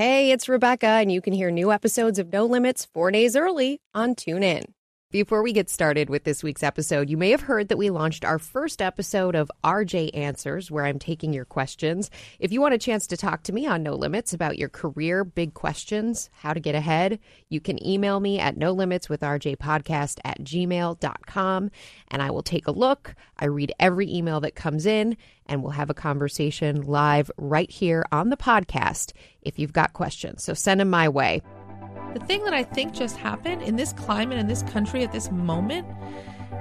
Hey, it's Rebecca, and you can hear new episodes of No Limits four days early on TuneIn. Before we get started with this week's episode, you may have heard that we launched our first episode of RJ Answers, where I'm taking your questions. If you want a chance to talk to me on No Limits about your career, big questions, how to get ahead, you can email me at no limits with RJ podcast at gmail.com and I will take a look. I read every email that comes in and we'll have a conversation live right here on the podcast if you've got questions. So send them my way. The thing that I think just happened in this climate, in this country, at this moment,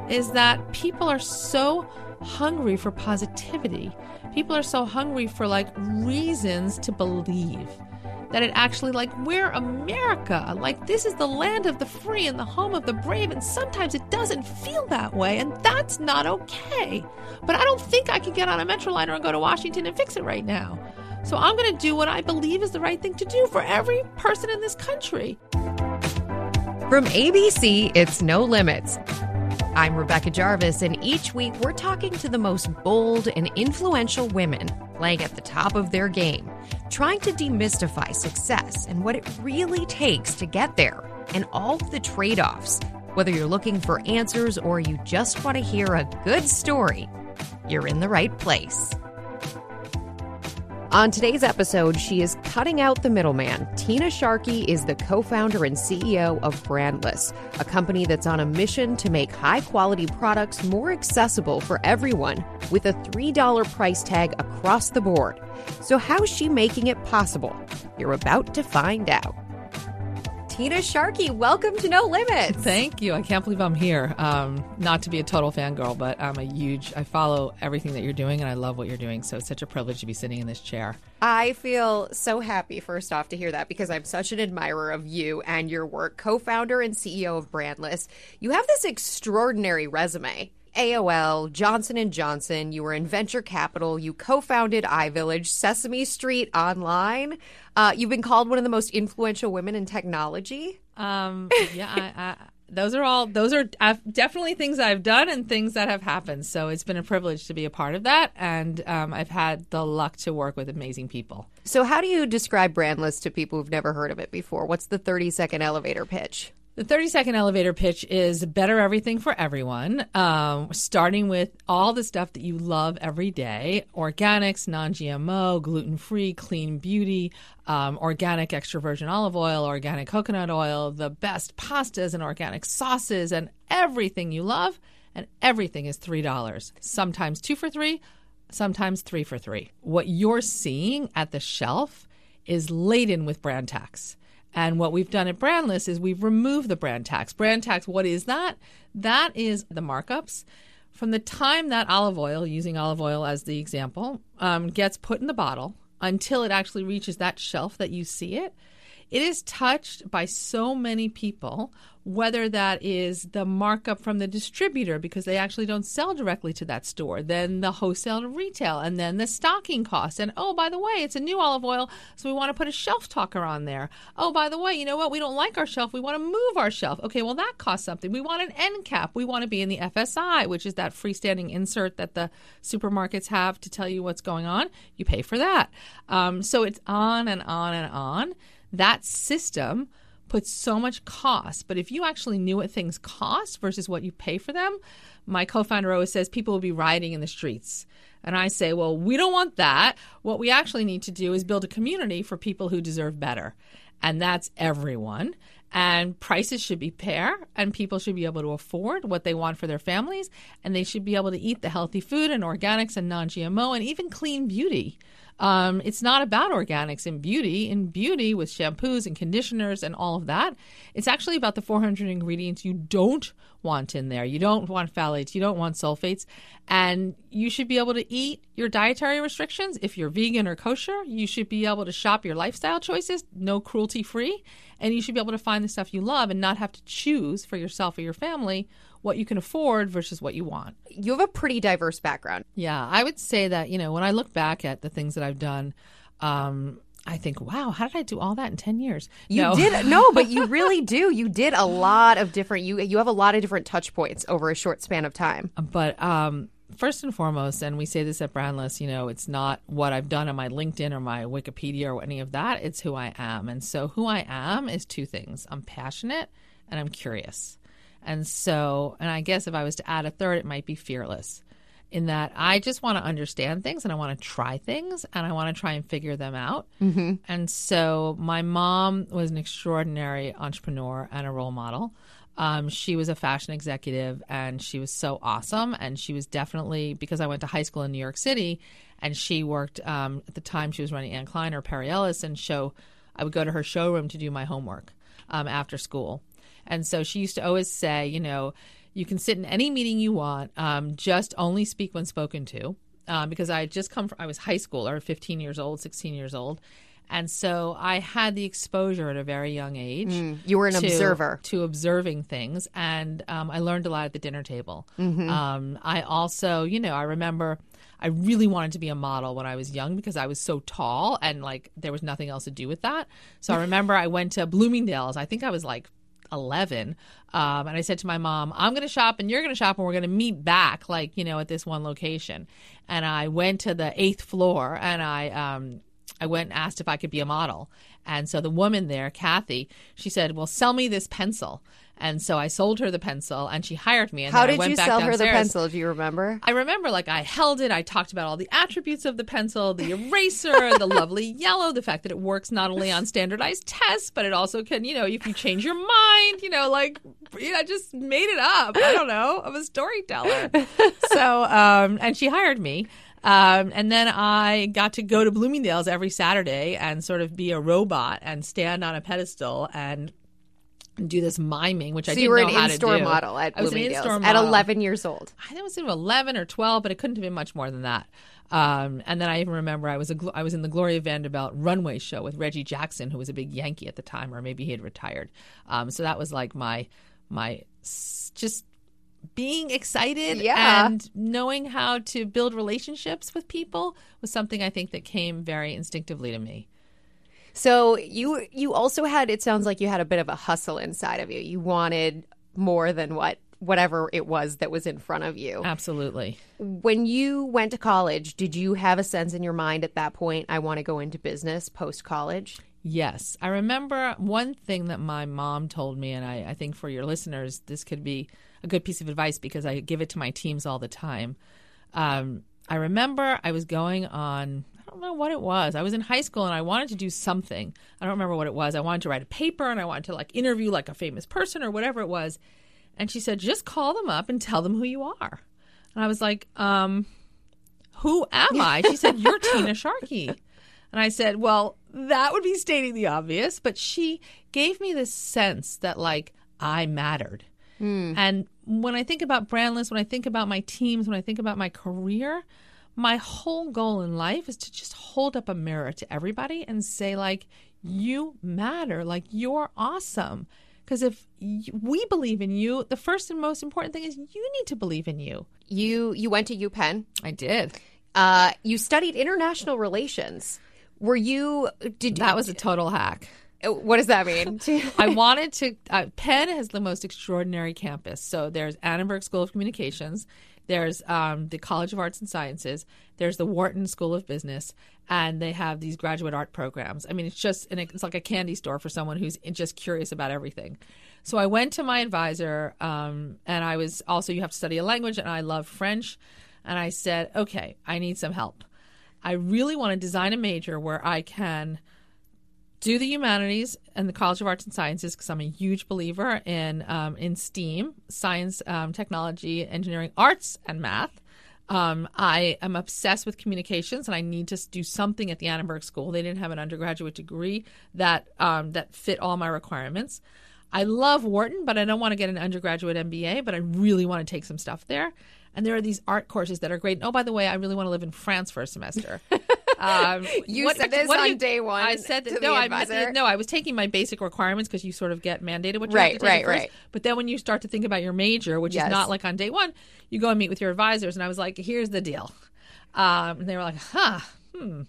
is that people are so hungry for positivity. People are so hungry for like reasons to believe that it actually, like, we're America. Like, this is the land of the free and the home of the brave. And sometimes it doesn't feel that way. And that's not okay. But I don't think I can get on a Metroliner and go to Washington and fix it right now. So I'm going to do what I believe is the right thing to do for every person in this country. From ABC, it's No Limits. I'm Rebecca Jarvis, and each week we're talking to the most bold and influential women playing at the top of their game, trying to demystify success and what it really takes to get there, and all the trade offs. Whether you're looking for answers or you just want to hear a good story, you're in the right place. On today's episode, she is cutting out the middleman. Tina Sharkey is the co founder and CEO of Brandless, a company that's on a mission to make high quality products more accessible for everyone with a $3 price tag across the board. So, how's she making it possible? You're about to find out. Tina Sharkey, welcome to No Limits. Thank you. I can't believe I'm here. Um, not to be a total fangirl, but I'm a huge, I follow everything that you're doing and I love what you're doing. So it's such a privilege to be sitting in this chair. I feel so happy, first off, to hear that because I'm such an admirer of you and your work. Co founder and CEO of Brandless, you have this extraordinary resume. AOL, Johnson and Johnson, you were in venture capital, you co-founded iVillage, Sesame Street Online. Uh, you've been called one of the most influential women in technology. Um, yeah, I, I, those are all those are definitely things I've done and things that have happened. So it's been a privilege to be a part of that, and um, I've had the luck to work with amazing people. So, how do you describe Brandless to people who've never heard of it before? What's the 30 second elevator pitch? The 30 second elevator pitch is better everything for everyone, um, starting with all the stuff that you love every day organics, non GMO, gluten free, clean beauty, um, organic extra virgin olive oil, organic coconut oil, the best pastas and organic sauces, and everything you love. And everything is $3. Sometimes two for three, sometimes three for three. What you're seeing at the shelf is laden with brand tax. And what we've done at Brandless is we've removed the brand tax. Brand tax, what is that? That is the markups. From the time that olive oil, using olive oil as the example, um, gets put in the bottle until it actually reaches that shelf that you see it, it is touched by so many people, whether that is the markup from the distributor because they actually don't sell directly to that store, then the wholesale and retail, and then the stocking cost. And oh, by the way, it's a new olive oil, so we want to put a shelf talker on there. Oh, by the way, you know what? We don't like our shelf. We want to move our shelf. Okay, well, that costs something. We want an end cap. We want to be in the FSI, which is that freestanding insert that the supermarkets have to tell you what's going on. You pay for that. Um, so it's on and on and on that system puts so much cost. But if you actually knew what things cost versus what you pay for them, my co founder always says people will be rioting in the streets. And I say, well, we don't want that. What we actually need to do is build a community for people who deserve better. And that's everyone. And prices should be fair, and people should be able to afford what they want for their families, and they should be able to eat the healthy food and organics and non GMO and even clean beauty. Um, it's not about organics and beauty. In beauty, with shampoos and conditioners and all of that, it's actually about the 400 ingredients you don't want in there. You don't want phthalates, you don't want sulfates, and you should be able to eat your dietary restrictions. If you're vegan or kosher, you should be able to shop your lifestyle choices, no cruelty free, and you should be able to find the stuff you love and not have to choose for yourself or your family what you can afford versus what you want. You have a pretty diverse background. Yeah, I would say that, you know, when I look back at the things that I've done, um, I think, wow, how did I do all that in 10 years? You no. did no, but you really do. You did a lot of different you you have a lot of different touch points over a short span of time. But um first and foremost, and we say this at Brandless, you know, it's not what I've done on my LinkedIn or my Wikipedia or any of that. It's who I am. And so, who I am is two things I'm passionate and I'm curious. And so, and I guess if I was to add a third, it might be fearless in that I just want to understand things and I want to try things and I want to try and figure them out. Mm-hmm. And so my mom was an extraordinary entrepreneur and a role model. Um, she was a fashion executive and she was so awesome. And she was definitely, because I went to high school in New York City and she worked, um, at the time she was running Anne Klein or Perry Ellis and show, I would go to her showroom to do my homework um, after school. And so she used to always say, you know, you can sit in any meeting you want, um, just only speak when spoken to. Um, because I had just come from, I was high school or 15 years old, 16 years old. And so I had the exposure at a very young age. Mm, you were an to, observer. To observing things. And um, I learned a lot at the dinner table. Mm-hmm. Um, I also, you know, I remember I really wanted to be a model when I was young because I was so tall and like there was nothing else to do with that. So I remember I went to Bloomingdale's. I think I was like 11. Um, and I said to my mom, I'm going to shop and you're going to shop and we're going to meet back, like, you know, at this one location. And I went to the eighth floor and I, um, I went and asked if I could be a model. And so the woman there, Kathy, she said, Well, sell me this pencil. And so I sold her the pencil and she hired me. And How did you sell downstairs. her the pencil? Do you remember? I remember like I held it. I talked about all the attributes of the pencil, the eraser, the lovely yellow, the fact that it works not only on standardized tests, but it also can, you know, if you change your mind, you know, like, you know, I just made it up. I don't know. I'm a storyteller. so, um, and she hired me. Um, and then I got to go to Bloomingdale's every Saturday and sort of be a robot and stand on a pedestal and do this miming, which so I didn't you were know an how in-store to do. model at I was an in-store model. at model. 11 years old. I think it was in 11 or 12, but it couldn't have been much more than that. Um, and then I even remember I was a, I was in the Gloria Vanderbilt runway show with Reggie Jackson, who was a big Yankee at the time, or maybe he had retired. Um, so that was like my my just being excited Yeah. and knowing how to build relationships with people was something I think that came very instinctively to me. So you you also had it sounds like you had a bit of a hustle inside of you. You wanted more than what whatever it was that was in front of you. Absolutely. When you went to college, did you have a sense in your mind at that point I want to go into business post college? Yes. I remember one thing that my mom told me, and I, I think for your listeners, this could be a good piece of advice because I give it to my teams all the time. Um, I remember I was going on, I don't know what it was. I was in high school and I wanted to do something. I don't remember what it was. I wanted to write a paper and I wanted to like interview like a famous person or whatever it was. And she said, just call them up and tell them who you are. And I was like, um, who am I? She said, You're Tina Sharkey. And I said, Well, that would be stating the obvious, but she gave me this sense that like I mattered. And when I think about Brandless, when I think about my teams, when I think about my career, my whole goal in life is to just hold up a mirror to everybody and say, like, you matter, like, you're awesome. Because if we believe in you, the first and most important thing is you need to believe in you. You you went to UPenn. I did. Uh, you studied international relations. Were you did That was a total hack. what does that mean? I wanted to. Uh, Penn has the most extraordinary campus. So there's Annenberg School of Communications, there's um, the College of Arts and Sciences, there's the Wharton School of Business, and they have these graduate art programs. I mean, it's just and it's like a candy store for someone who's just curious about everything. So I went to my advisor, um, and I was also you have to study a language, and I love French, and I said, okay, I need some help. I really want to design a major where I can do the humanities and the College of Arts and Sciences because I'm a huge believer in um, in STEAM, science, um, technology, engineering, arts, and math. Um, I am obsessed with communications, and I need to do something at the Annenberg School. They didn't have an undergraduate degree that um, that fit all my requirements. I love Wharton, but I don't want to get an undergraduate MBA. But I really want to take some stuff there. And there are these art courses that are great. And, oh, by the way, I really want to live in France for a semester. Um, You said this do on day one I said that. No, I no. I was taking my basic requirements because you sort of get mandated what you Right, have to take right, first. right. But then when you start to think about your major, which Yes. is not like on day one, you go and meet with your advisors. And I was like, "Here's the deal," um, and they were like, "Huh." Hmm.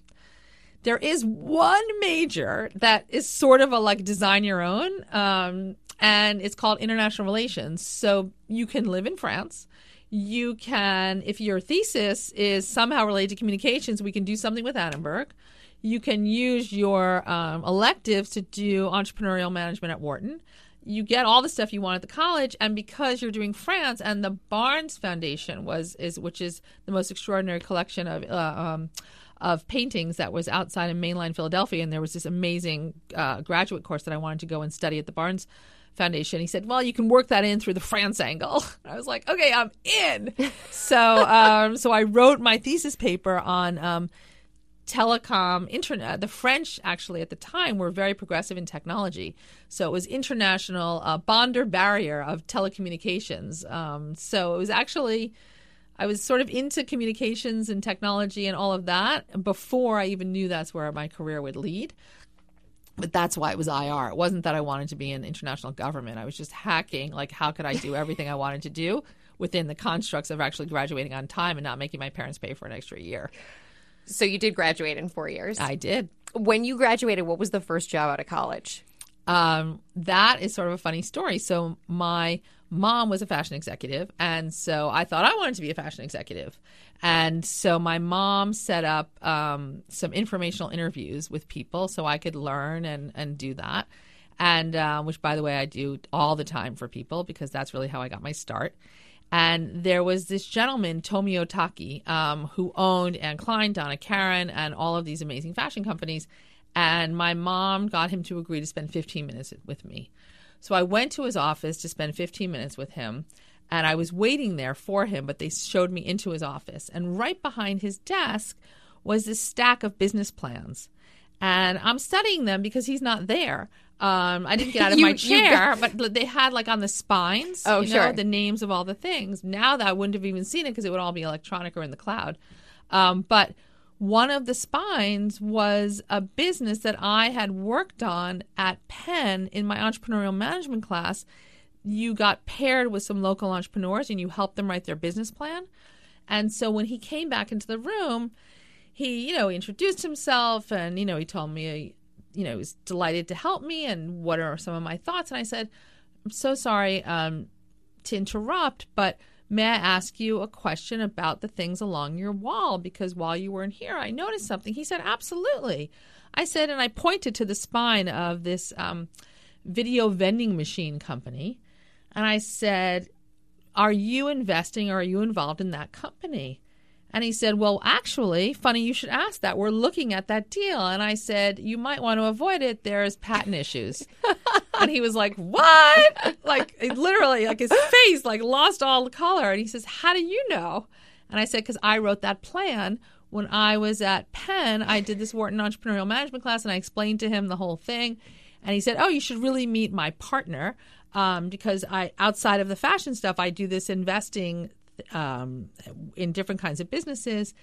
There is one major that is sort of a like design your own, um, and it's called international relations. So you can live in France, you can, if your thesis is somehow related to communications, we can do something with Annenberg. You can use your um, electives to do entrepreneurial management at Wharton. You get all the stuff you want at the college, and because you're doing France, and the Barnes Foundation was is which is the most extraordinary collection of uh, um, of paintings that was outside in mainline Philadelphia, and there was this amazing uh, graduate course that I wanted to go and study at the Barnes Foundation. He said, "Well, you can work that in through the France angle." I was like, "Okay, I'm in." so, um, so I wrote my thesis paper on um, telecom internet. The French actually at the time were very progressive in technology, so it was international uh, bonder barrier of telecommunications. Um, so it was actually. I was sort of into communications and technology and all of that before I even knew that's where my career would lead but that's why it was IR. It wasn't that I wanted to be in international government. I was just hacking, like, how could I do everything I wanted to do within the constructs of actually graduating on time and not making my parents pay for an extra year. So you did graduate in four years? I did. When you graduated, what was the first job out of college? Um, that is sort of a funny story. So my mom was a fashion executive, and so I thought I wanted to be a fashion executive. And so my mom set up um, some informational interviews with people so I could learn and, and do that. And uh, which, by the way, I do all the time for people because that's really how I got my start. And there was this gentleman, Tomio Taki, um, who owned Anne Klein, Donna Karan, and all of these amazing fashion companies. And my mom got him to agree to spend 15 minutes with me. So I went to his office to spend 15 minutes with him and I was waiting there for him, but they showed me into his office. And right behind his desk was this stack of business plans. And I'm studying them because he's not there. Um, I didn't get out of You- my chair, but they had like on the spines, Oh, you know, sure. the names of all the things. Now that I wouldn't have even seen it because it would all be electronic or in the cloud. Um, but one of the spines was a business that I had worked on at Penn in my entrepreneurial management class. You got paired with some local entrepreneurs and you helped them write their business plan. And so when he came back into the room, he, you know, introduced himself and, you know, he told me, you know, he was delighted to help me and what are some of my thoughts. And I said, I'm so sorry um, to interrupt, but may I ask you a question about the things along your wall? Because while you weren't here, I noticed something. He said, absolutely. I said, and I pointed to the spine of this um, video vending machine company. And I said, Are you investing or are you involved in that company? And he said, Well, actually, funny you should ask that. We're looking at that deal. And I said, You might want to avoid it. There's patent issues. and he was like, What? Like, literally, like his face, like lost all the color. And he says, How do you know? And I said, Because I wrote that plan when I was at Penn. I did this Wharton entrepreneurial management class and I explained to him the whole thing. And he said, Oh, you should really meet my partner. Um, because I, outside of the fashion stuff, I do this investing um, in different kinds of businesses.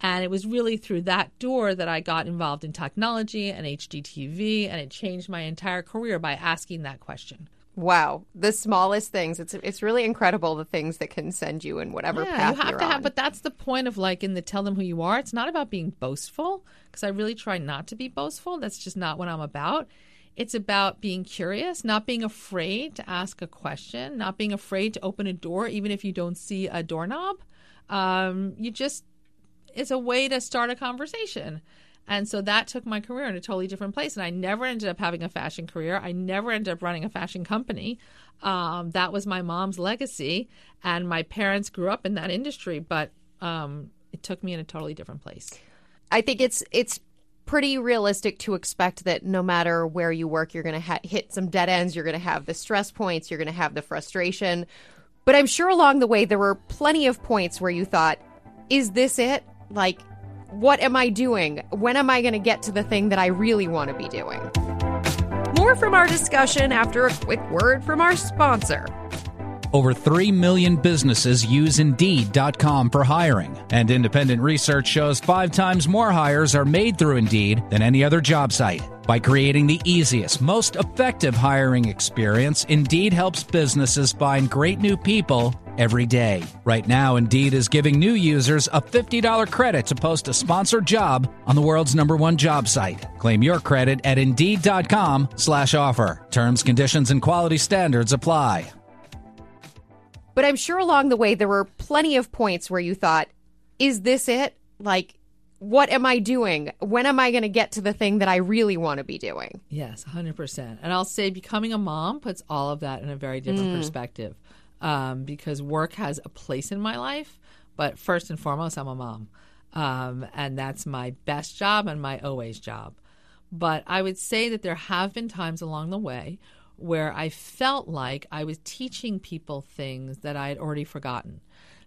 And it was really through that door that I got involved in technology and HGTV, and it changed my entire career by asking that question. Wow, the smallest things. It's it's really incredible the things that can send you in whatever yeah, path you have you're to on. have, but that's the point of like in the tell them who you are. It's not about being boastful because I really try not to be boastful. That's just not what I'm about. It's about being curious, not being afraid to ask a question, not being afraid to open a door, even if you don't see a doorknob. Um, you just, it's a way to start a conversation. And so that took my career in a totally different place. And I never ended up having a fashion career. I never ended up running a fashion company. Um, that was my mom's legacy. And my parents grew up in that industry, but um, it took me in a totally different place. I think it's it's pretty realistic to expect that no matter where you work, you're going to ha- hit some dead ends. You're going to have the stress points. You're going to have the frustration. But I'm sure along the way there were plenty of points where you thought, "Is this it? Like, what am I doing? When am I going to get to the thing that I really want to be doing?" More from our discussion after a quick word from our sponsor. Over 3 million businesses use Indeed.com for hiring, and independent research shows five times more hires are made through Indeed than any other job site. By creating the easiest, most effective hiring experience, Indeed helps businesses find great new people every day. Right now, Indeed is giving new users a $50 credit to post a sponsored job on the world's number one job site. Claim your credit at Indeed.com slash offer. Terms, conditions, and quality standards apply. But I'm sure along the way there were plenty of points where you thought, is this it? Like, what am I doing? When am I going to get to the thing that I really want to be doing? Yes, 100%. And I'll say becoming a mom puts all of that in a very different Mm. perspective um, because work has a place in my life. But first and foremost, I'm a mom. Um, and that's my best job and my always job. But I would say that there have been times along the way where I felt like I was teaching people things that I had already forgotten.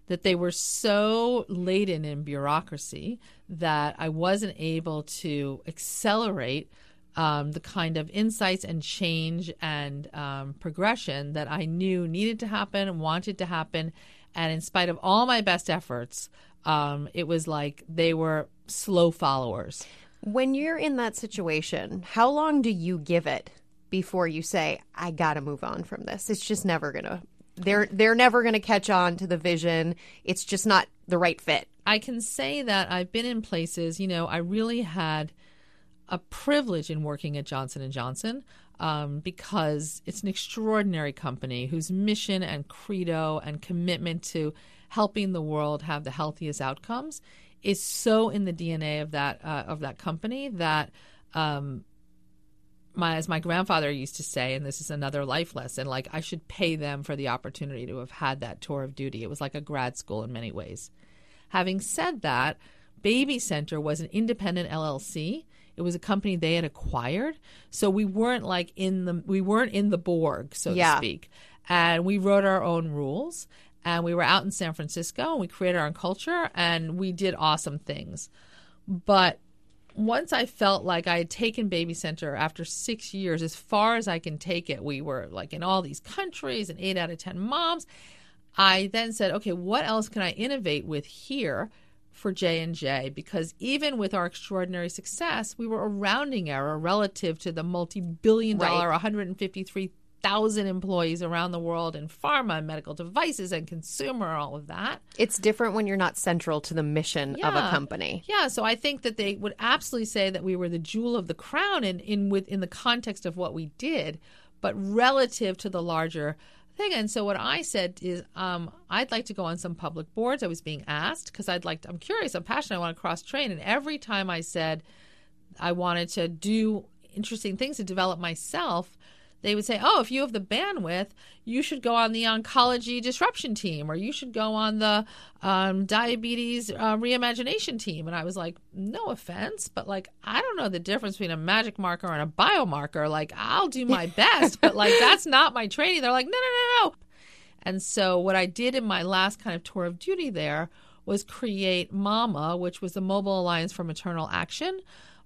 That they were so laden in bureaucracy that I wasn't able to accelerate um, the kind of insights and change and um, progression that I knew needed to happen wanted to happen. And in spite of all my best efforts, um, it was like they were slow followers. When you're in that situation, how long do you give it before you say, I got to move on from this? It's just never going to. They're they're never going to catch on to the vision. It's just not the right fit. I can say that I've been in places, you know, I really had a privilege in working at Johnson and Johnson um, because it's an extraordinary company whose mission and credo and commitment to helping the world have the healthiest outcomes is so in the DNA of that uh, of that company that um, my as my grandfather used to say, and this is another life lesson, like I should pay them for the opportunity to have had that tour of duty. It was like a grad school in many ways. Having said that, Baby Center was an independent LLC. It was a company they had acquired, so we weren't like in the we weren't in the Borg, so Yeah. to speak. And we wrote our own rules, and we were out in San Francisco, and we created our own culture, and we did awesome things. But once I felt like I had taken Baby Center after six years, as far as I can take it, we were like in all these countries and eight out of 10 moms. I then said, okay, what else can I innovate with here for J&J? Because even with our extraordinary success, we were a rounding error relative to the multi-billion dollar, Right. 153,000 employees around the world in pharma and medical devices and consumer, all of that. It's different when you're not central to the mission of a company. Yeah, so I think that they would absolutely say that we were the jewel of the crown in in with in the context of what we did, but relative to the larger thing. And so what I said is, um, I'd like to go on some public boards. I was being asked because I'd like. To, I'm curious. I'm passionate. I want to cross train. And every time I said I wanted to do interesting things to develop myself, they would say, "Oh, if you have the bandwidth, you should go on the oncology disruption team, or you should go on the um, diabetes uh, reimagination team." And I was like, "No offense, but like, I don't know the difference between a magic marker and a biomarker. Like, I'll do my best, but like, that's not my training." They're like, "No, no, no, no." And so, what I did in my last kind of tour of duty there was create MAMA, which was the Mobile Alliance for Maternal Action,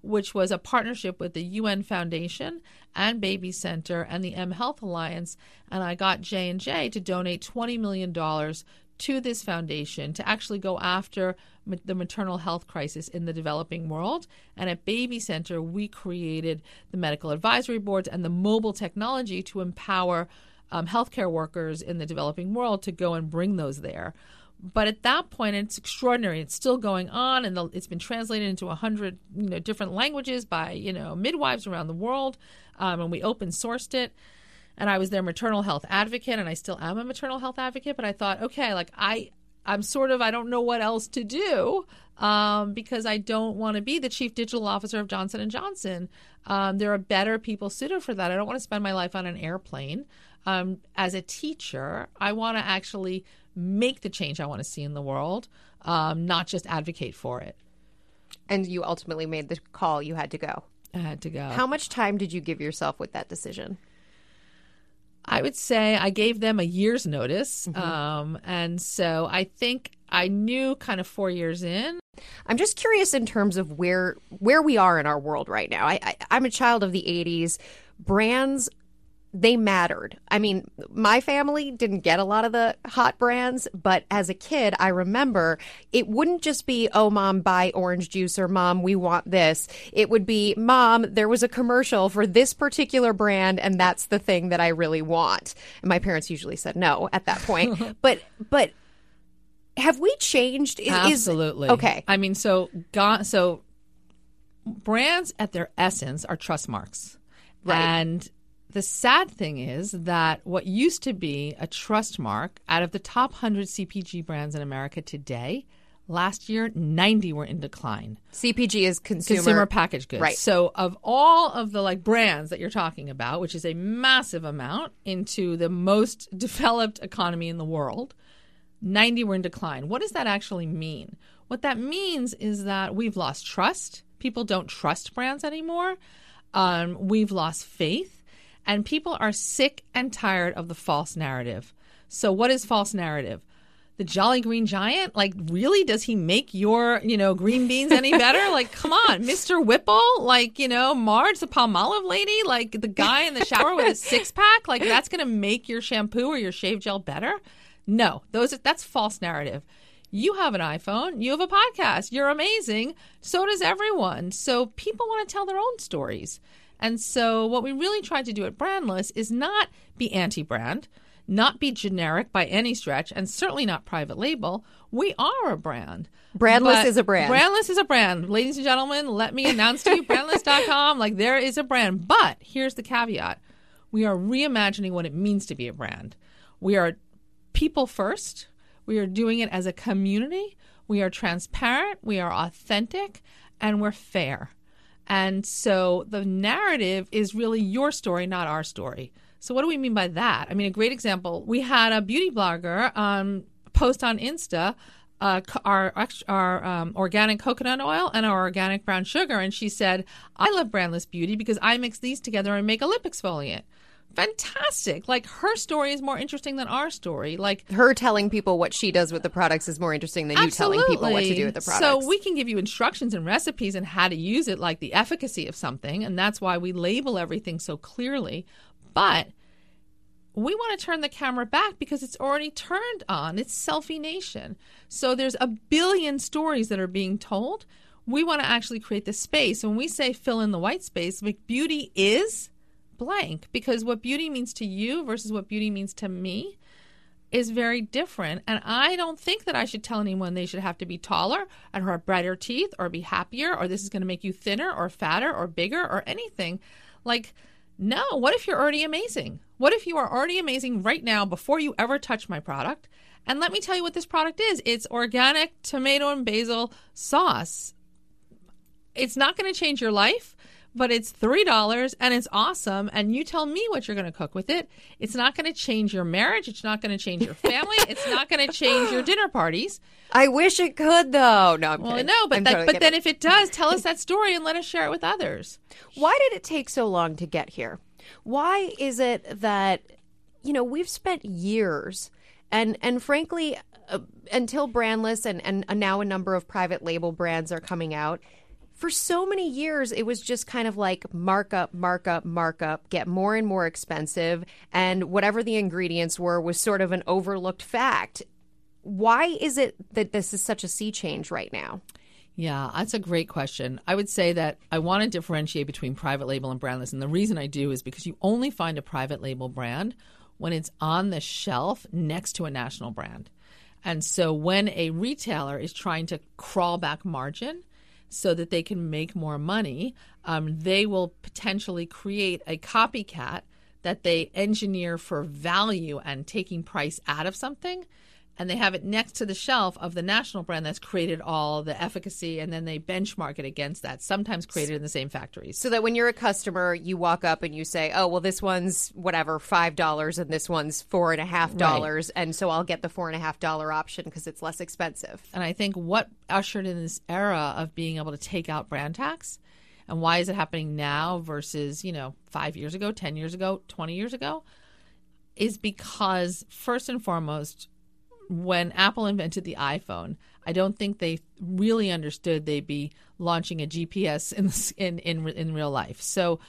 which was a partnership with the UN Foundation and Baby Center and the mHealth Alliance. And I got J and J to donate twenty million dollars to this foundation to actually go after the maternal health crisis in the developing world. And at Baby Center, we created the medical advisory boards and the mobile technology to empower um, healthcare workers in the developing world to go and bring those there. But at that point, it's extraordinary. It's still going on, and the, it's been translated into a hundred you know, different languages by you know midwives around the world, um, and we open sourced it. And I was their maternal health advocate, and I still am a maternal health advocate. But I thought, okay, like I, I'm sort of I don't know what else to do um, because I don't want to be the chief digital officer of Johnson and Johnson. Um, there are better people suited for that. I don't want to spend my life on an airplane. Um, as a teacher, I want to actually make the change I want to see in the world, um, not just advocate for it. And you ultimately made the call you had to go. I had to go. How much time did you give yourself with that decision? I would say I gave them a year's notice. Um, and so I think I knew kind of four years in. I'm just curious in terms of where where we are in our world right now. I, I I'm a child of the '80s. Brands they mattered. I mean, my family didn't get a lot of the hot brands, but as a kid, I remember it wouldn't just be, oh, mom, buy orange juice or mom, we want this. It would be, mom, there was a commercial for this particular brand, and that's the thing that I really want. And my parents usually said no at that point. but, but, have we changed? Is- is- Absolutely. okay. I mean, so. So brands at their essence are trust marks, Right. and the sad thing is that what used to be a trust mark out of the top 100 CPG brands in America today, last year 90 were in decline. CPG is consumer, Consumer packaged goods. Right. So of all of the like brands that you're talking about, which is a massive amount into the most developed economy in the world, 90 were in decline. What does that actually mean? What that means is that we've lost trust. People don't trust brands anymore. Um, we've lost faith and people are sick and tired of the false narrative. So, what is false narrative? The Jolly Green Giant? Like, really? Does he make your, you know, green beans any better? like, come on, Mr. Whipple? Like, you know, Marge, the Palmolive lady? Like, the guy in the shower with a six pack? Like, that's going to make your shampoo or your shave gel better? No, those that's false narrative. You have an iPhone, you have a podcast, you're amazing. So does everyone. So people want to tell their own stories. And so, what we really tried to do at Brandless is not be anti brand, not be generic by any stretch, and certainly not private label. We are a brand. Brandless But is a brand. Brandless is a brand. Ladies and gentlemen, let me announce to you brandless.com. Like, there is a brand. But here's the caveat we are reimagining what it means to be a brand. We are people first, we are doing it as a community, we are transparent, we are authentic, and we're fair. And so the narrative is really your story, not our story. So what do we mean by that? I mean, a great example. We had a beauty blogger um, post on Insta uh, our our um, organic coconut oil and our organic brown sugar, and she said, "I love Brandless Beauty because I mix these together and make a lip exfoliant." Fantastic! Like her story is more interesting than our story. Like Her telling people what she does with the products is more interesting than you telling people what to do with the products. So we can give you instructions and recipes and how to use it, like the efficacy of something, and that's why we label everything so clearly. But we want to turn the camera back because it's already turned on. It's selfie nation. So there's a billion stories that are being told. We want to actually create the space. When we say fill in the white space, like beauty is blank because what beauty means to you versus what beauty means to me is very different. And I don't think that I should tell anyone they should have to be taller and have brighter teeth or be happier or this is going to make you thinner or fatter or bigger or anything. Like, no, what if you're already amazing? What if you are already amazing right now before you ever touch my product? And let me tell you what this product is it's organic tomato and basil sauce. It's not going to change your life, but it's $3 and it's awesome. And you tell me what you're going to cook with it. It's not going to change your marriage. It's not going to change your family. it's not going to change your dinner parties. I wish it could, though. No, I'm Well, kidding. no, but that, totally but kidding. then if it does, tell us that story and let us share it with others. Why did it take so long to get here? Why is it that you know we've spent years and and frankly uh, until brandless and and now a number of private label brands are coming out for so many years it was just kind of like markup markup markup get more and more expensive and whatever the ingredients were was sort of an overlooked fact why is it that this is such a sea change right now Yeah, that's a great question. I would say that I want to differentiate between private label and brandless. And the reason I do is because you only find a private label brand when it's on the shelf next to a national brand. And so when a retailer is trying to crawl back margin so that they can make more money, um, they will potentially create a copycat that they engineer for value and taking price out of something and they have it next to the shelf of the national brand that's created all the efficacy and then they benchmark it against that sometimes created in the same factories So that when you're a customer, you walk up and you say, "Oh, well, this one's whatever five dollars, and this one's four and a half dollars, and so I'll get the four and a half dollar option because it's less expensive." and i think what ushered in this era of being able to take out brand tax and why is it happening now versus you know five years ago 10 years ago 20 years ago is because first and foremost when apple invented the iphone i don't think they really understood they'd be launching a gps in in, in in real life. So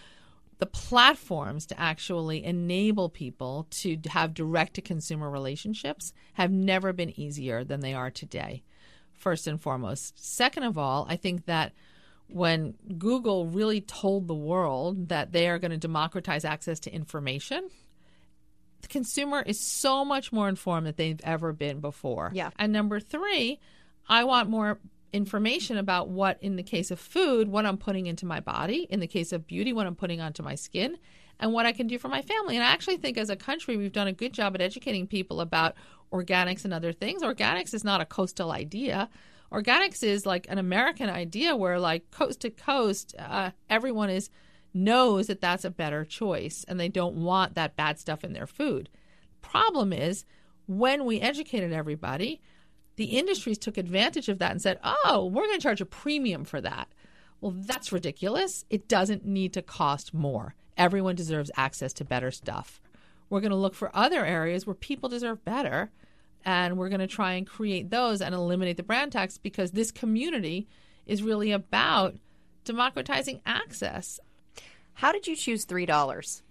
the platforms to actually enable people to have direct to consumer relationships have never been easier than they are today first and foremost. Second of all i think that when google really told the world that they are going to democratize access to information the consumer is so much more informed than they've ever been before. Yeah. And number three, I want more information about what, in the case of food, what I'm putting into my body, in the case of beauty, what I'm putting onto my skin. and what I can do for my family. And I actually think as a country, we've done a good job at educating people about organics and other things. Organics is not a coastal idea. Organics is like an American idea where, like, coast to coast, uh, everyone is knows that that's a better choice and they don't want that bad stuff in their food. Problem is, when we educated everybody, the industries took advantage of that and said, oh, we're going to charge a premium for that. Well, that's ridiculous. It doesn't need to cost more. Everyone deserves access to better stuff. We're going to look for other areas where people deserve better, and we're going to try and create those and eliminate the brand tax because this community is really about democratizing access. How did you choose $3?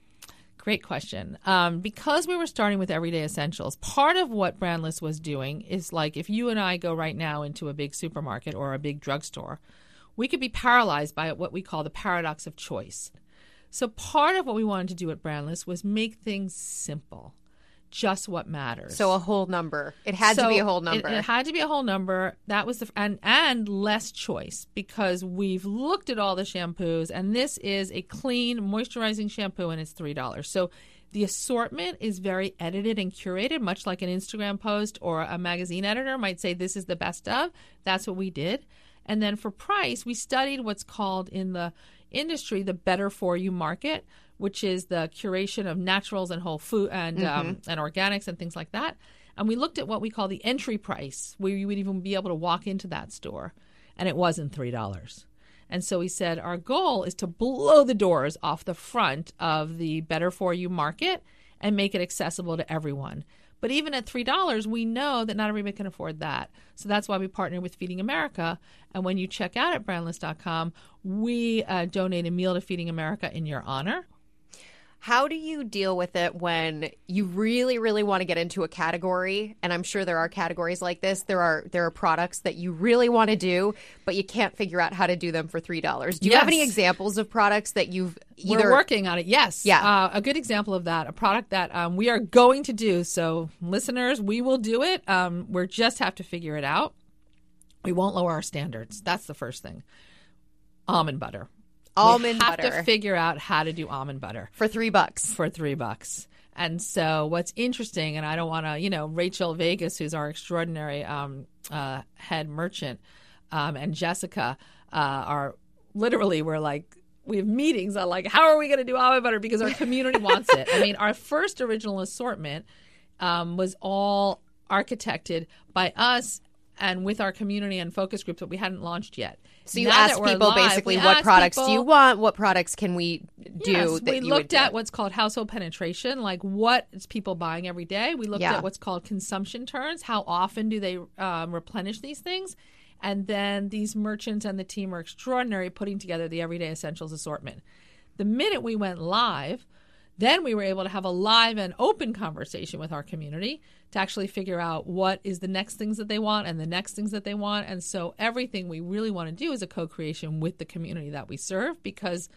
Great question. Um, because we were starting with everyday essentials, part of what Brandless was doing is like if you and I go right now into a big supermarket or a big drugstore, we could be paralyzed by what we call the paradox of choice. So, part of what we wanted to do at Brandless was make things simple just what matters. So a whole number. It had so to be a whole number. It, it, had to be a whole number. That was the and and less choice because we've looked at all the shampoos and this is a clean moisturizing shampoo and it's three dollars. So the assortment is very edited and curated, much like an Instagram post or a magazine editor might say this is the best of. That's what we did. And then for price, we studied what's called in the industry the better for you market which is the curation of naturals and whole food and um, mm-hmm. um, and organics and things like that. And we looked at what we call the entry price, where you would even be able to walk into that store, and it wasn't three dollars. And so we said our goal is to blow the doors off the front of the better for you market and make it accessible to everyone. But even at $3, we know that not everybody can afford that. So that's why we partner with Feeding America. And when you check out at brandless.com, we uh, donate a meal to Feeding America in your honor. How do you deal with it when you really, really want to get into a category? And I'm sure there are categories like this. There are there are products that you really want to do, but you can't figure out how to do them for three dollars. Do you yes. have any examples of products that you've either We're working on it? Yes. Yeah. Uh, a good example of that, a product that um, we are going to do. So listeners, we will do it. Um, we just have to figure it out. We won't lower our standards. That's the first thing. Almond butter almond we have butter. to figure out how to do almond butter for three bucks. For three bucks. And so, what's interesting, and I don't want to, you know, Rachel Vegas, who's our extraordinary um, uh, head merchant, um, and Jessica uh, are literally, we're like, we have meetings on like, how are we going to do almond butter because our community wants it. I mean, our first original assortment um, was all architected by us and with our community and focus groups that we hadn't launched yet. So you ask people basically what products people, do you want? What products can we do? Yes, we looked at what's called household penetration, like what is people buying every day. We looked yeah. at what's called consumption turns. How often do they um, replenish these things? And then these merchants and the team are extraordinary putting together the everyday essentials assortment. The minute we went live, then we were able to have a live and open conversation with our community to actually figure out what is the next things that they want and the next things that they want. And so everything we really want to do is a co-creation with the community that we serve because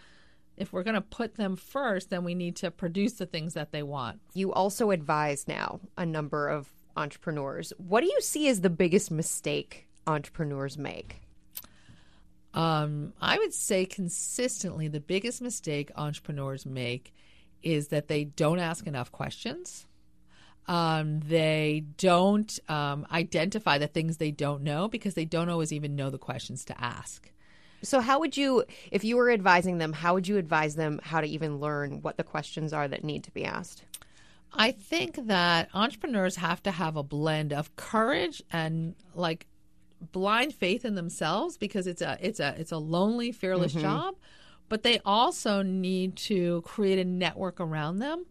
if we're going to put them first, then we need to produce the things that they want. You also advise now a number of entrepreneurs. What do you see as the biggest mistake entrepreneurs make? Um, I would say consistently the biggest mistake entrepreneurs make is that they don't ask enough questions. Um, they don't um, identify the things they don't know because they don't always even know the questions to ask. So, how would you, if you were advising them, how would you advise them how to even learn what the questions are that need to be asked? I think that entrepreneurs have to have a blend of courage and like blind faith in themselves because it's a it's a it's a lonely, fearless mm-hmm. job but they also need to create a network around them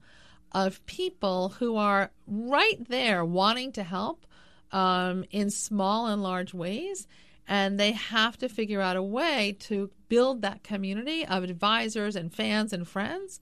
of people who are right there wanting to help um, in small and large ways. And they have to figure out a way to build that community of advisors and fans and friends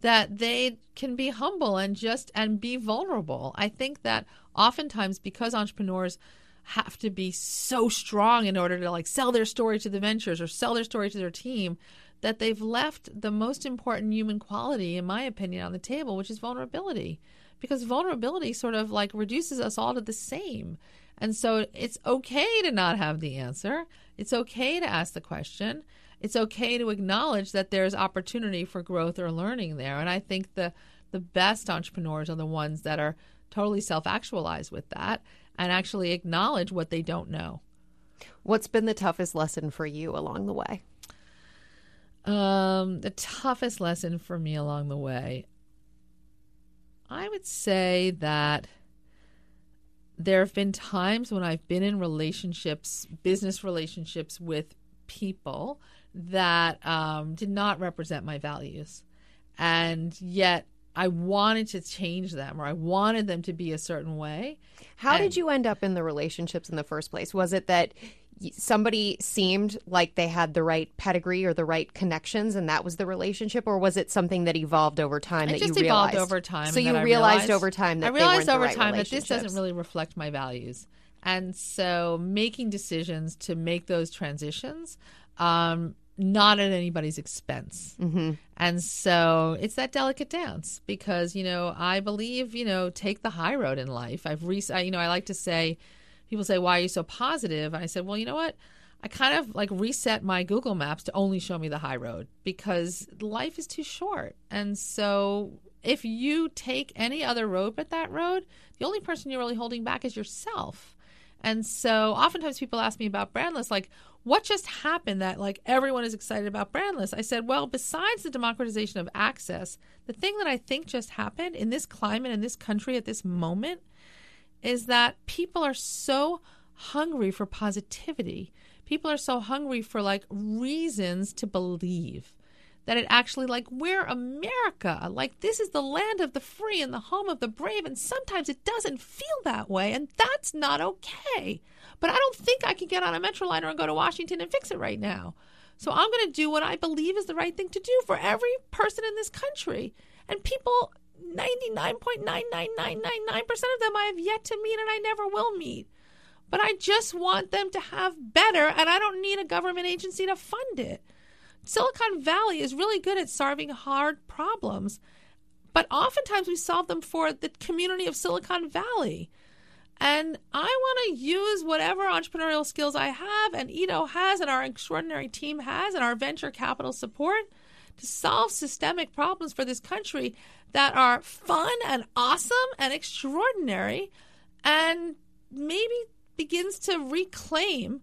that they can be humble and just and be vulnerable. I think that oftentimes because entrepreneurs have to be so strong in order to like sell their story to the ventures or sell their story to their team that they've left the most important human quality, in my opinion, on the table, which is vulnerability. Because vulnerability sort of like reduces us all to the same. And so it's okay to not have the answer. It's okay to ask the question. it's okay to acknowledge that there's opportunity for growth or learning there. And I think the the best entrepreneurs are the ones that are totally self-actualized with that and actually acknowledge what they don't know. What's been the toughest lesson for you along the way? Um, the toughest lesson for me along the way, I would say that there have been times when I've been in relationships, business relationships with people that um, did not represent my values. And yet I wanted to change them or I wanted them to be a certain way. How And- did you end up in the relationships in the first place? Was it that somebody seemed like they had the right pedigree or the right connections and that was the relationship or was it something that evolved over time It that just you realized evolved over time. so you I realized, over time that I realized over right time that this doesn't really reflect my values, and so making decisions to make those transitions, um, not at anybody's expense. Mhm. And so it's that delicate dance because you know I believe you know take the high road in life. I've re- I, you know I like to say, people say why are you so positive? And I said, well you know what. I kind of like reset my Google Maps to only show me the high road because life is too short. And so if you take any other road but that road, the only person you're really holding back is yourself. And so oftentimes people ask me about Brandless, like, what just happened that like everyone is excited about Brandless? I said, well, besides the democratization of access, the thing that I think just happened in this climate, in this country, at this moment, is that people are so hungry for positivity. People are so hungry for like reasons to believe that it actually like we're America. Like this is the land of the free and the home of the brave and sometimes it doesn't feel that way and that's not okay. But I don't think I can get on a Metroliner and go to Washington and fix it right now. So I'm going to do what I believe is the right thing to do for every person in this country. And people 99.99999% of them I have yet to meet and I never will meet. But I just want them to have better and I don't need a government agency to fund it. Silicon Valley is really good at solving hard problems, but oftentimes we solve them for the community of Silicon Valley. And I want to use whatever entrepreneurial skills I have and Ido has and our extraordinary team has and our venture capital support solve systemic problems for this country that are fun and awesome and extraordinary and maybe begins to reclaim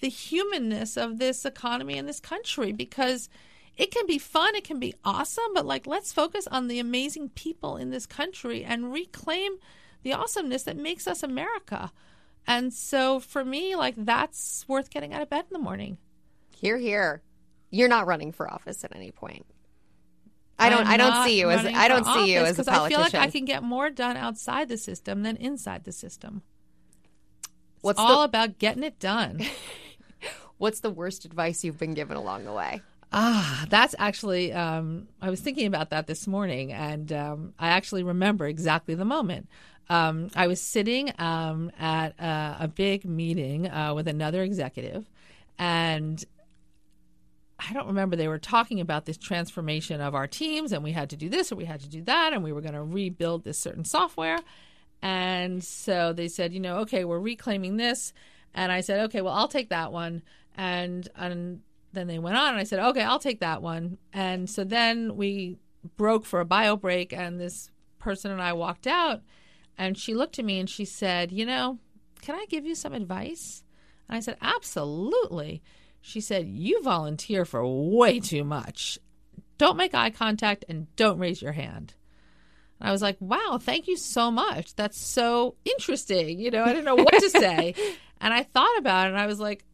the humanness of this economy and this country because it can be fun, it can be awesome, but like let's focus on the amazing people in this country and reclaim the awesomeness that makes us America. And so for me, like that's worth getting out of bed in the morning. Here, here. You're not running for office at any point. I don't. I'm don't see you as. I don't see you as a 'cause I feel like I can get more done outside the system than inside the system. It's What's all the about getting it done. What's the worst advice you've been given along the way? Ah, that's actually, um, I was thinking about that this morning, and um, I actually remember exactly the moment. Um, I was sitting um, at a, a big meeting uh, with another executive, and I don't remember, they were talking about this transformation of our teams, and we had to do this or we had to do that, and we were going to rebuild this certain software. And so they said, you know, okay, we're reclaiming this. And I said, okay, well, I'll take that one. And, and then they went on, and I said, okay, I'll take that one. And so then we broke for a bio break, and this person and I walked out, and she looked at me and she said, you know, can I give you some advice? And I said, absolutely. She said, you volunteer for way too much. Don't make eye contact and don't raise your hand. And I was like, wow, thank you so much. That's so interesting. You know, I didn't know what to say. and I thought about it and I was like,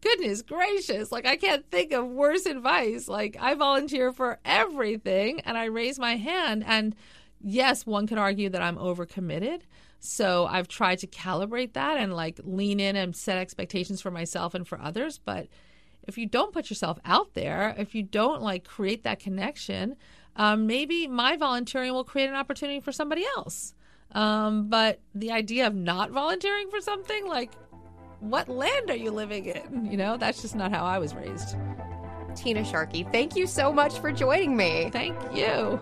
goodness gracious. Like, I can't think of worse advice. Like, I volunteer for everything and I raise my hand. And yes, one could argue that I'm overcommitted. So I've tried to calibrate that and like lean in and set expectations for myself and for others. But if you don't put yourself out there, if you don't like create that connection, um, maybe my volunteering will create an opportunity for somebody else. Um, but the idea of not volunteering for something, like, what land are you living in? You know, that's just not how I was raised. Tina Sharkey, thank you so much for joining me. Thank you.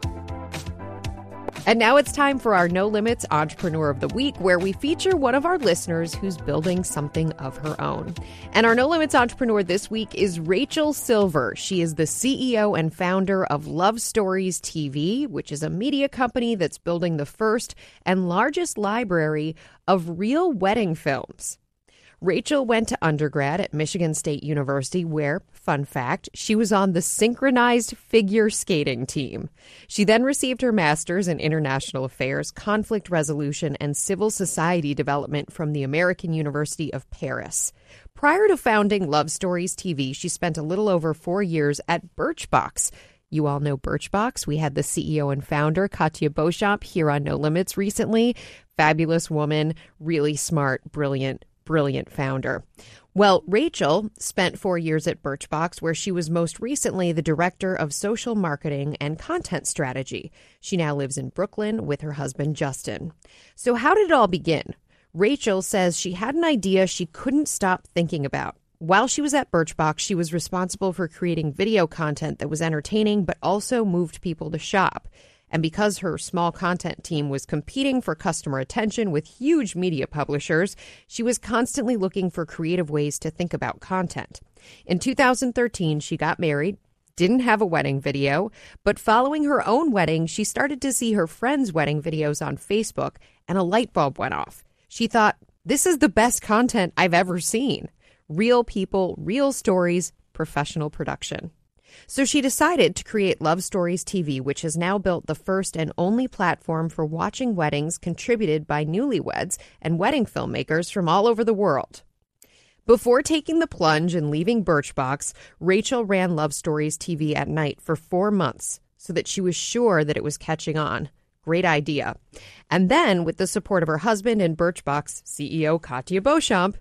And now it's time for our No Limits Entrepreneur of the Week, where we feature one of our listeners who's building something of her own. And our No Limits Entrepreneur this week is Rachel Silver. She is the CEO and founder of Love Stories TV, which is a media company that's building the first and largest library of real wedding films. Rachel went to undergrad at Michigan State University, where, fun fact, she was on the synchronized figure skating team. She then received her master's in international affairs, conflict resolution, and civil society development from the American University of Paris. Prior to founding Love Stories TV, she spent a little over four years at Birchbox. You all know Birchbox. We had the CEO and founder, Katia Beauchamp, here on No Limits recently. Fabulous woman, really smart, brilliant, brilliant founder. Well, Rachel spent four years at Birchbox, where she was most recently the director of social marketing and content strategy. She now lives in Brooklyn with her husband, Justin. So, how did it all begin? Rachel says she had an idea she couldn't stop thinking about. While she was at Birchbox, she was responsible for creating video content that was entertaining but also moved people to shop. And because her small content team was competing for customer attention with huge media publishers, she was constantly looking for creative ways to think about content. In 2013, she got married, didn't have a wedding video, but following her own wedding, she started to see her friends' wedding videos on Facebook, and a light bulb went off. She thought, this is the best content I've ever seen. Real people, real stories, professional production. So she decided to create Love Stories TV, which has now built the first and only platform for watching weddings contributed by newlyweds and wedding filmmakers from all over the world. Before taking the plunge and leaving Birchbox, Rachel ran Love Stories TV at night for four months so that she was sure that it was catching on. Great idea. And then, with the support of her husband and Birchbox CEO Katia Beauchamp,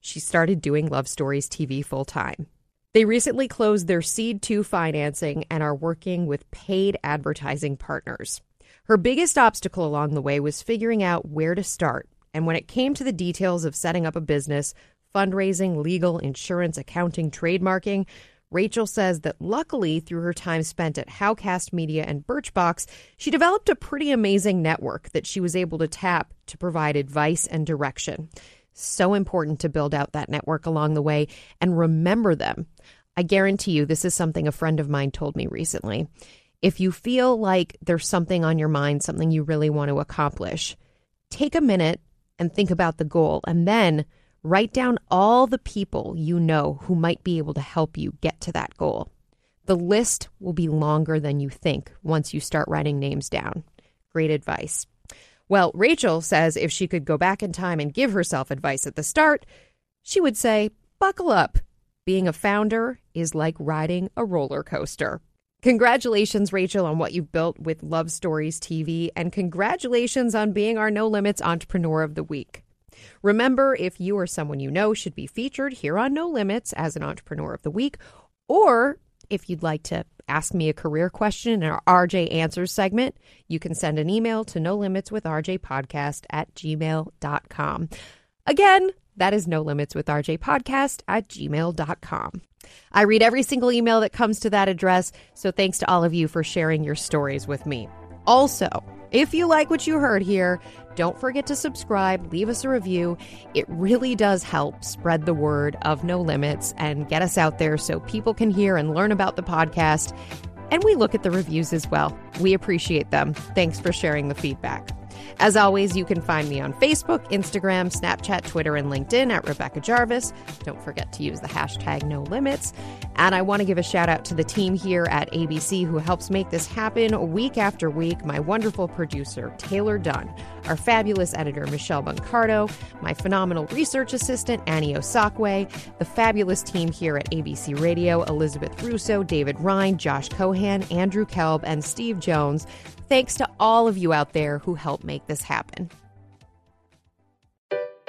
she started doing Love Stories TV full time. They recently closed their Seed 2 financing and are working with paid advertising partners. Her biggest obstacle along the way was figuring out where to start. And when it came to the details of setting up a business, fundraising, legal, insurance, accounting, trademarking, Rachel says that luckily, through her time spent at Howcast Media and Birchbox, she developed a pretty amazing network that she was able to tap to provide advice and direction. So important to build out that network along the way and remember them. I guarantee you, this is something a friend of mine told me recently. If you feel like there's something on your mind, something you really want to accomplish, take a minute and think about the goal and then write down all the people you know who might be able to help you get to that goal. The list will be longer than you think once you start writing names down. Great advice. Well, Rachel says if she could go back in time and give herself advice at the start, she would say, buckle up. Being a founder is like riding a roller coaster. Congratulations, Rachel, on what you've built with Love Stories TV, and congratulations on being our No Limits Entrepreneur of the Week. Remember, if you or someone you know should be featured here on No Limits as an Entrepreneur of the Week, or if you'd like to ask me a career question in our RJ Answers segment, you can send an email to no limits with RJ podcast at gmail.com. Again, that is no limits with RJ podcast at gmail.com. I read every single email that comes to that address, so thanks to all of you for sharing your stories with me. Also, if you like what you heard here, don't forget to subscribe, leave us a review. It really does help spread the word of No Limits and get us out there so people can hear and learn about the podcast. And we look at the reviews as well. We appreciate them. Thanks for sharing the feedback. As always, you can find me on Facebook, Instagram, Snapchat, Twitter, and LinkedIn at Rebecca Jarvis. Don't forget to use the hashtag no limits. And I want to give a shout out to the team here at ABC who helps make this happen week after week. My wonderful producer, Taylor Dunn, our fabulous editor, Michelle Buncardo, my phenomenal research assistant, Annie Osakwe, the fabulous team here at ABC Radio, Elizabeth Russo, David Ryan, Josh Cohan, Andrew Kelb, and Steve Jones. Thanks to all of you out there who help make this happen.